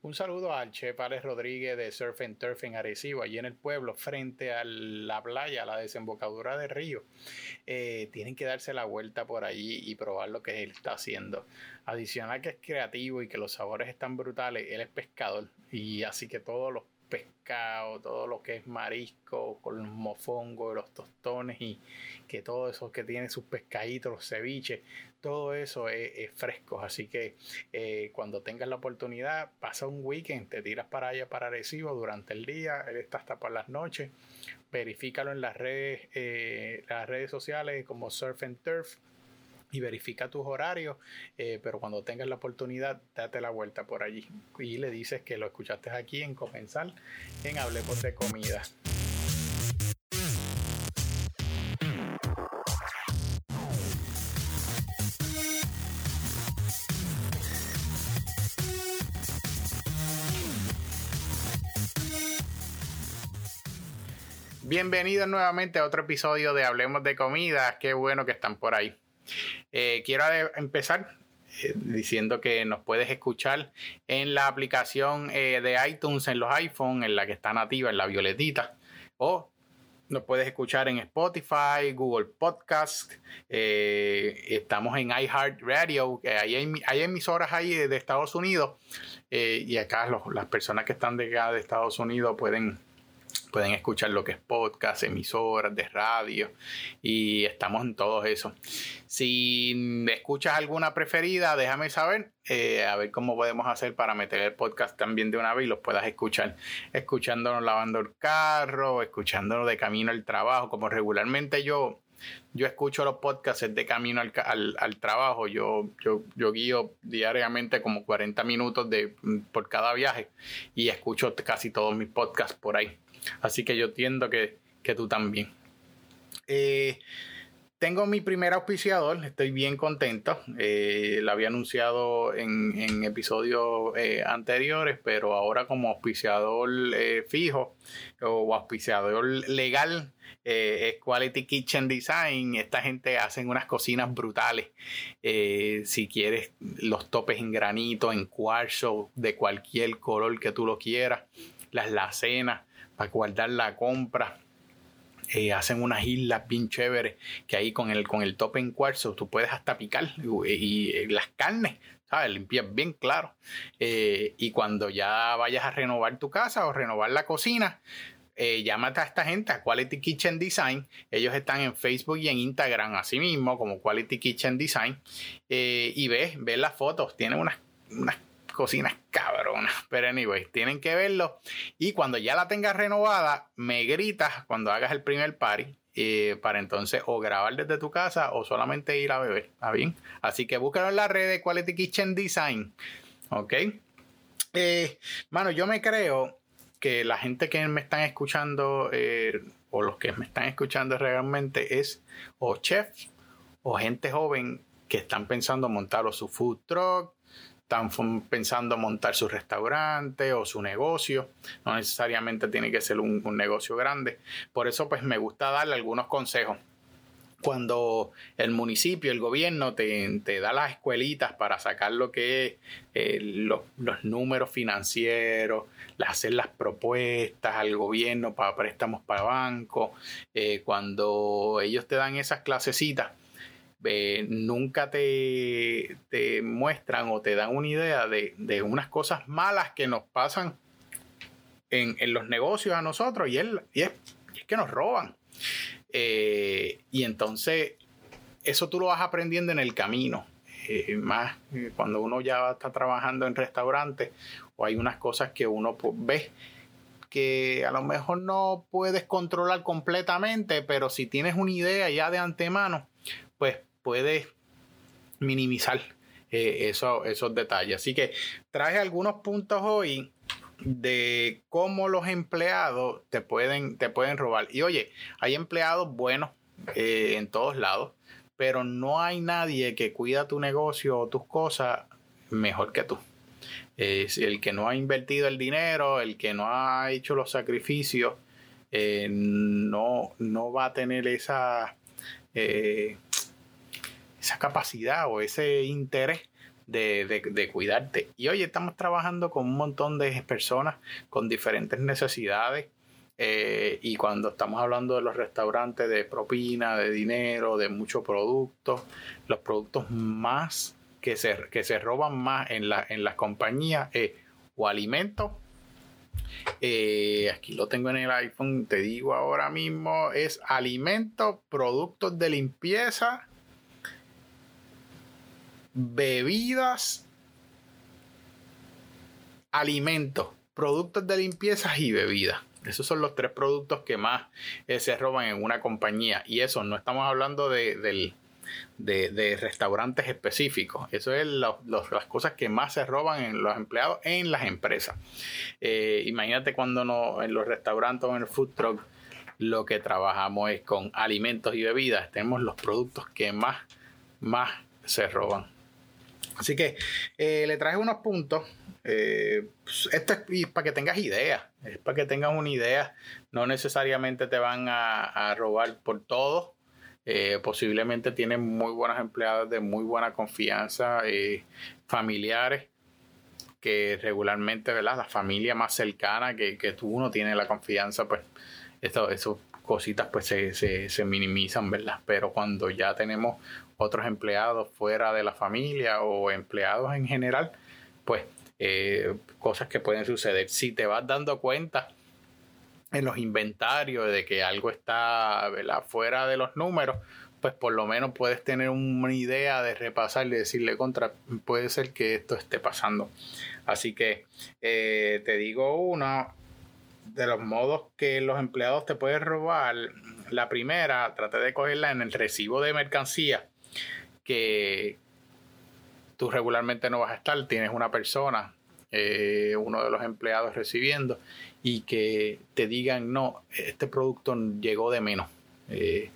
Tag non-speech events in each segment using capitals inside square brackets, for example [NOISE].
Un saludo al Chef Alex Rodríguez de Surf and Turf en Arecibo, allí en el pueblo, frente a la playa, a la desembocadura del río. Eh, tienen que darse la vuelta por allí y probar lo que él está haciendo. Adicional que es creativo y que los sabores están brutales, él es pescador y así que todos los pescado, todo lo que es marisco, con los mofongos, los tostones y que todo eso que tiene sus pescaditos, los ceviches, todo eso es, fresco. Así que eh, cuando tengas la oportunidad, pasa un weekend, te tiras para allá para Recibo durante el día, él está hasta por las noches, verifícalo en las redes, eh, las redes sociales como Surf and Turf y verifica tus horarios, eh, pero cuando tengas la oportunidad, date la vuelta por allí y le dices que lo escuchaste aquí en Comensal, en Hablemos de Comida. Bienvenidos nuevamente a otro episodio de Hablemos de Comida. Qué bueno que están por ahí. Eh, quiero empezar eh, diciendo que nos puedes escuchar en la aplicación eh, de iTunes en los iPhone, en la que está nativa, en la violetita, o nos puedes escuchar en Spotify, Google Podcast, estamos en iHeartRadio, que hay, emisoras ahí de Estados Unidos y acá las personas que están de acá de Estados Unidos pueden Pueden escuchar lo que es podcast, emisoras de radio y estamos en todo eso. Si escuchas alguna preferida, déjame saber, eh, a ver cómo podemos hacer para meter el podcast también de una vez y los puedas escuchar, escuchándonos lavando el carro, escuchándonos de camino al trabajo, como regularmente yo yo escucho los podcasts de camino al, trabajo. Yo, yo, yo, guío diariamente como 40 minutos de, por cada viaje y escucho casi todos mis podcasts por ahí. Así que yo entiendo que, tú también. Eh, tengo mi primer auspiciador, estoy bien contento. Eh, lo había anunciado en, episodios eh, anteriores, pero ahora como auspiciador fijo o auspiciador legal es Quality Kitchen Design. Esta gente hace unas cocinas brutales. si quieres los topes en granito, en cuarzo, de cualquier color que tú lo quieras, las lacenas para guardar la compra. Eh, hacen unas islas bien chéveres que ahí con el, con el tope en cuarzo tú puedes hasta picar y, eh, las carnes, ¿sabes? Limpias bien claro. Eh, y cuando ya vayas a renovar tu casa o renovar la cocina, llámate a esta gente, a Quality Kitchen Design. Ellos están en Facebook y en Instagram, así mismo, como Quality Kitchen Design. y ves, ves las fotos, tienen unas cocinas cabronas. Pero anyway, tienen que verlo. Y cuando ya la tengas renovada, me gritas cuando hagas el primer party. Eh, para entonces o grabar desde tu casa o solamente ir a beber. ¿Está bien? Así que búscalo en la red de Quality Kitchen Design. ¿Ok? Eh, mano, yo me creo que la gente que me están escuchando eh, o los que me están escuchando realmente es o chefs o gente joven que están pensando montar su food truck están pensando montar su restaurante o su negocio. No necesariamente tiene que ser un, negocio grande. Por eso pues me gusta darle algunos consejos cuando el municipio, el gobierno te, da las escuelitas para sacar lo que es eh, los números financieros, hacer las propuestas al gobierno para préstamos para bancos, eh, cuando ellos te dan esas clasecitas, nunca te, te, muestran o te dan una idea de, unas cosas malas que nos pasan en, los negocios a nosotros y, él, es, que nos roban. Eh, y entonces eso tú lo vas aprendiendo en el camino. Eh, más eh, cuando uno ya está trabajando en restaurantes o hay unas cosas que uno ve que a lo mejor no puedes controlar completamente, pero si tienes una idea ya de antemano, pues puedes minimizar eh, esos detalles. Así que traje algunos puntos hoy de cómo los empleados te pueden, te pueden robar. Y oye, hay empleados buenos eh, en todos lados, pero no hay nadie que cuida tu negocio o tus cosas mejor que tú. El que no ha invertido el dinero, el que no ha hecho los sacrificios, eh, no, no va a tener esa esa capacidad o ese interés de, cuidarte. Y hoy estamos trabajando con un montón de personas con diferentes necesidades. Eh, y cuando estamos hablando de los restaurantes de propina, de dinero, de muchos productos, los productos más que se, que se roban más en, la, en las compañías es o alimentos. Eh, aquí lo tengo en el iPhone, te digo ahora mismo, es alimentos, productos de limpieza bebidas, alimentos, productos de limpieza y bebidas. Esos son los tres productos que más eh, se roban en una compañía. Y eso, no estamos hablando de, restaurantes específicos. Eso es las cosas que más se roban en los empleados en las empresas. Eh, imagínate cuando no, en los restaurantes o en el food truck lo que trabajamos es con alimentos y bebidas. Tenemos los productos que más, más se roban. Así que eh, le traje unos puntos. Eh, pues, esto es para que tengas ideas, es para que tengas una idea. No necesariamente te van a, robar por todo. Eh, posiblemente tienen muy buenos empleados de muy buena confianza, familiares que regularmente, ¿verdad? La familia más cercana que, que tú uno tiene la confianza, pues eso, eso cositas pues se, se, se, minimizan, ¿verdad? Pero cuando ya tenemos otros empleados fuera de la familia o empleados en general, pues eh, cosas que pueden suceder. Si te vas dando cuenta en los inventarios de que algo está fuera de los números, pues por lo menos puedes tener una idea de repasar y decirle contra, puede ser que esto esté pasando. Así que eh, te digo uno de los modos que los empleados te pueden robar. La primera, trate de cogerla en el recibo de mercancía que tú regularmente no vas a estar, tienes una persona, eh, uno de los empleados recibiendo y que te digan, no, este producto llegó de menos. Eh,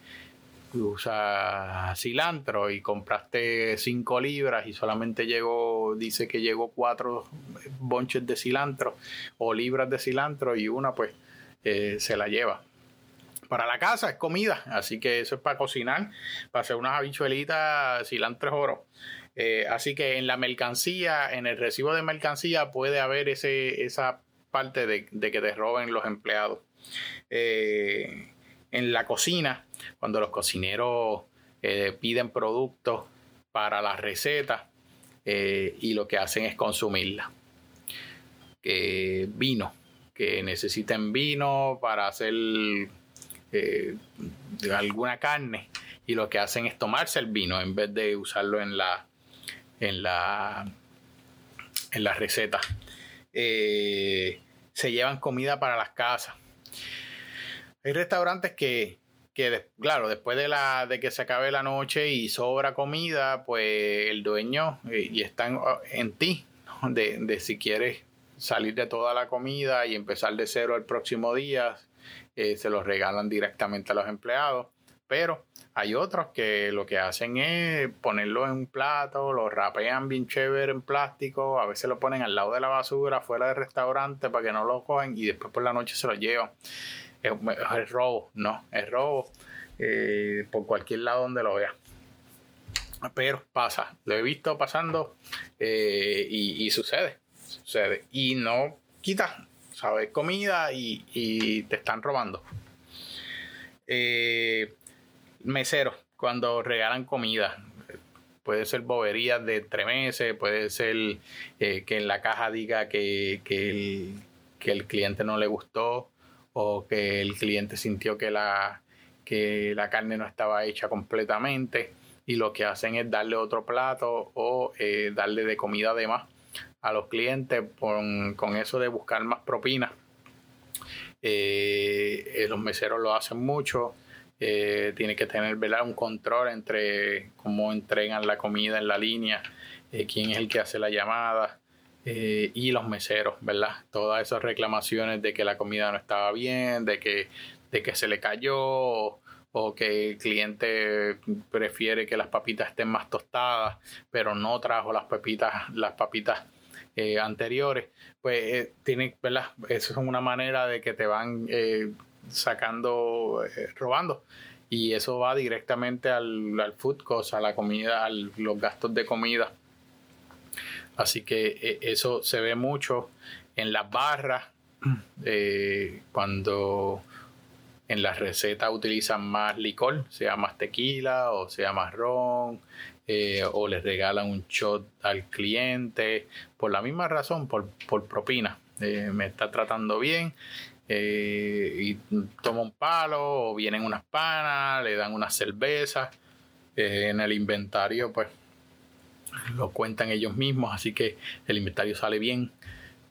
usa cilantro y compraste 5 libras y solamente llegó, dice que llegó 4 bonches de cilantro o libras de cilantro y una pues eh, se la lleva para la casa, es comida. Así que eso es para cocinar, para hacer unas habichuelitas, cilantro oro. Eh, así que en la mercancía, en el recibo de mercancía, puede haber ese, esa parte de, que te roben los empleados. Eh, en la cocina, cuando los cocineros eh, piden productos para las recetas y lo que hacen es consumirla. vino, que necesiten vino para hacer eh, alguna carne y lo que hacen es tomarse el vino en vez de usarlo en la en la en eh, se llevan comida para las casas hay restaurantes que, claro después de la de que se acabe la noche y sobra comida pues el dueño eh, y están en ti de, de si quieres salir de toda la comida y empezar de cero el próximo día eh, se los regalan directamente a los empleados. Pero hay otros que lo que hacen es ponerlo en un plato, lo rapean bien chévere en plástico, a veces lo ponen al lado de la basura, fuera del restaurante para que no lo cojan y después por la noche se lo llevan. Es, robo, no, es robo eh, por cualquier lado donde lo veas. Pero pasa, lo he visto pasando eh, y, y sucede, sucede. Y no quita ¿sabes? Comida y, te están robando. Eh, meseros, cuando regalan comida, puede ser boberías de tres meses, puede ser eh, que en la caja diga que, el, que, el, cliente no le gustó o que el cliente sintió que la, que la carne no estaba hecha completamente y lo que hacen es darle otro plato o eh, darle de comida de más a los clientes con, eso de buscar más propinas. Eh, eh, los meseros lo hacen mucho. Tiene que tener un control entre cómo entregan la comida en la línea, quién es el que hace la llamada y los meseros, ¿verdad? Todas esas reclamaciones de que la comida no estaba bien, de que, de que se le cayó o que el cliente prefiere que las papitas estén más tostadas, pero no trajo las papitas, las papitas eh, anteriores, pues eh, tiene, ¿verdad? Eso es una manera de que te van eh, sacando, robando. Y eso va directamente al, al food cost, a la comida, a los gastos de comida. Así que eh, eso se ve mucho en las barras, eh, cuando en las recetas utilizan más licor, sea más tequila o sea más ron, eh, o les regalan un shot al cliente, por la misma razón, por, propina. me está tratando bien y toma un palo o vienen unas panas, le dan unas cervezas. en el inventario, pues lo cuentan ellos mismos, así que el inventario sale bien.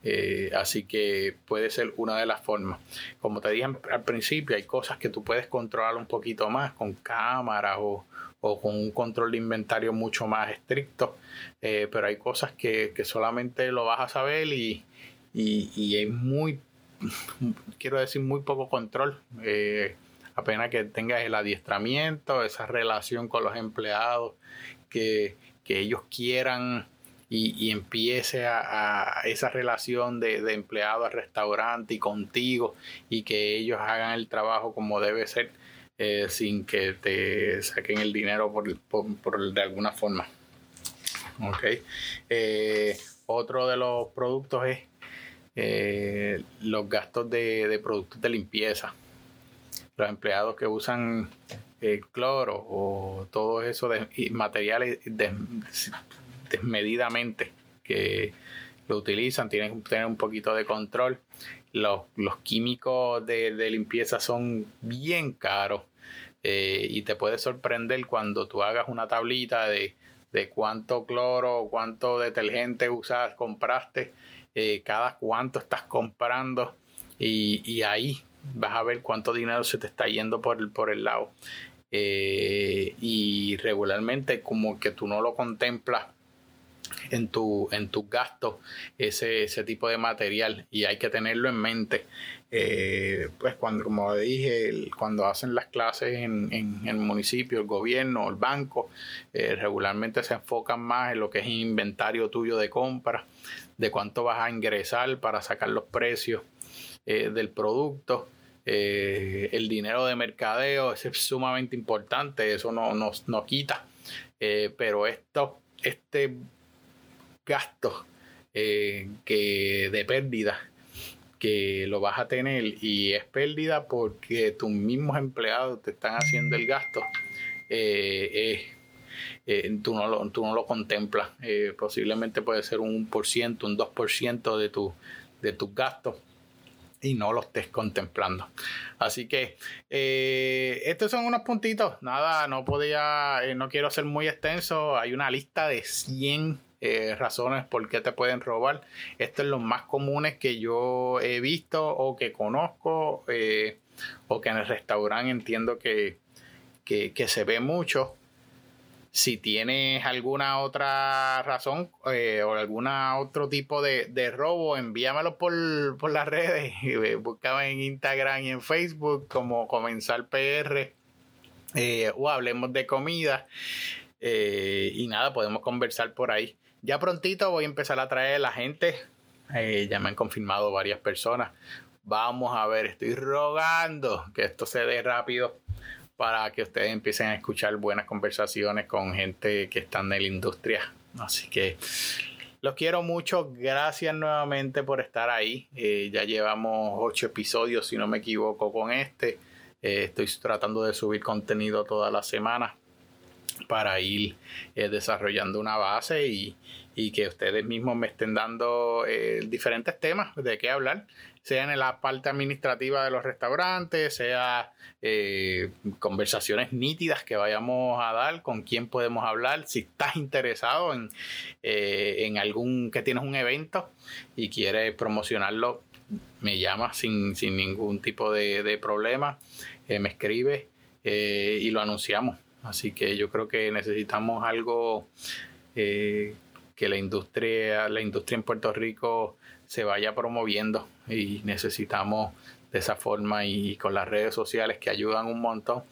Eh, así que puede ser una de las formas. Como te dije al principio, hay cosas que tú puedes controlar un poquito más con cámaras o, con un control de inventario mucho más estricto, eh, pero hay cosas que, solamente lo vas a saber y, y, es muy, quiero decir, muy poco control. Eh, apenas que tengas el adiestramiento, esa relación con los empleados, que, que ellos quieran y, empiece a, esa relación de, empleado a restaurante y contigo y que ellos hagan el trabajo como debe ser eh, sin que te saquen el dinero por, de alguna forma. Okay. Eh, otro de los productos es eh, los gastos de, productos de limpieza. Los empleados que usan cloro o todo eso de materiales de, desmedidamente que lo utilizan, tienen que tener un poquito de control. Los, químicos de, limpieza son bien caros eh, y te puede sorprender cuando tú hagas una tablita de, cuánto cloro, cuánto detergente usas, compraste, eh, cada cuánto estás comprando y, ahí vas a ver cuánto dinero se te está yendo por el, por el lado. Eh, y regularmente como que tú no lo contemplas en tu en tus gastos ese, ese tipo de material y hay que tenerlo en mente. Eh, pues cuando como dije cuando hacen las clases en, el municipio el gobierno el banco eh, regularmente se enfocan más en lo que es inventario tuyo de compra de cuánto vas a ingresar para sacar los precios del producto el dinero de mercadeo es sumamente importante eso no, nos no quita pero esto este gastos eh, que de pérdida que lo vas a tener y es pérdida porque tus mismos empleados te están haciendo el gasto, eh, eh, tú, no lo, tú no lo contemplas. posiblemente puede ser un 1%, un 2% de, tu, de tus gastos y no lo estés contemplando. Así que estos son unos puntitos. Nada, no podía, no quiero ser muy extenso. Hay una lista de 100 eh, razones por qué te pueden robar. Estos son los más comunes que yo he visto o que conozco eh, o que en el restaurante entiendo que, se ve mucho. Si tienes alguna otra razón eh, o algún otro tipo de, robo, envíamelo por, las redes. [LAUGHS] Búscame en Instagram y en Facebook como Comenzar PR o hablemos de comida. y nada, podemos conversar por ahí. Ya prontito voy a empezar a traer a la gente. Eh, ya me han confirmado varias personas. Vamos a ver, estoy rogando que esto se dé rápido para que ustedes empiecen a escuchar buenas conversaciones con gente que está en la industria. Así que los quiero mucho. Gracias nuevamente por estar ahí. Eh, ya llevamos ocho episodios, si no me equivoco, con este. Eh, estoy tratando de subir contenido toda la semana para ir eh, desarrollando una base y, que ustedes mismos me estén dando eh, diferentes temas de qué hablar, sea en la parte administrativa de los restaurantes, sea eh, conversaciones nítidas que vayamos a dar, con quién podemos hablar, si estás interesado en, en algún, que tienes un evento y quieres promocionarlo, me llama sin, ningún tipo de, problema, me escribe y lo anunciamos. Así que yo creo que necesitamos algo eh, que la industria, la industria en Puerto Rico se vaya promoviendo y necesitamos de esa forma y con las redes sociales que ayudan un montón.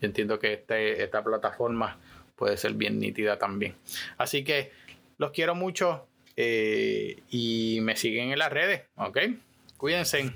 Yo entiendo que este, esta plataforma puede ser bien nítida también. Así que los quiero mucho eh, y me siguen en las redes, ¿ok? Cuídense.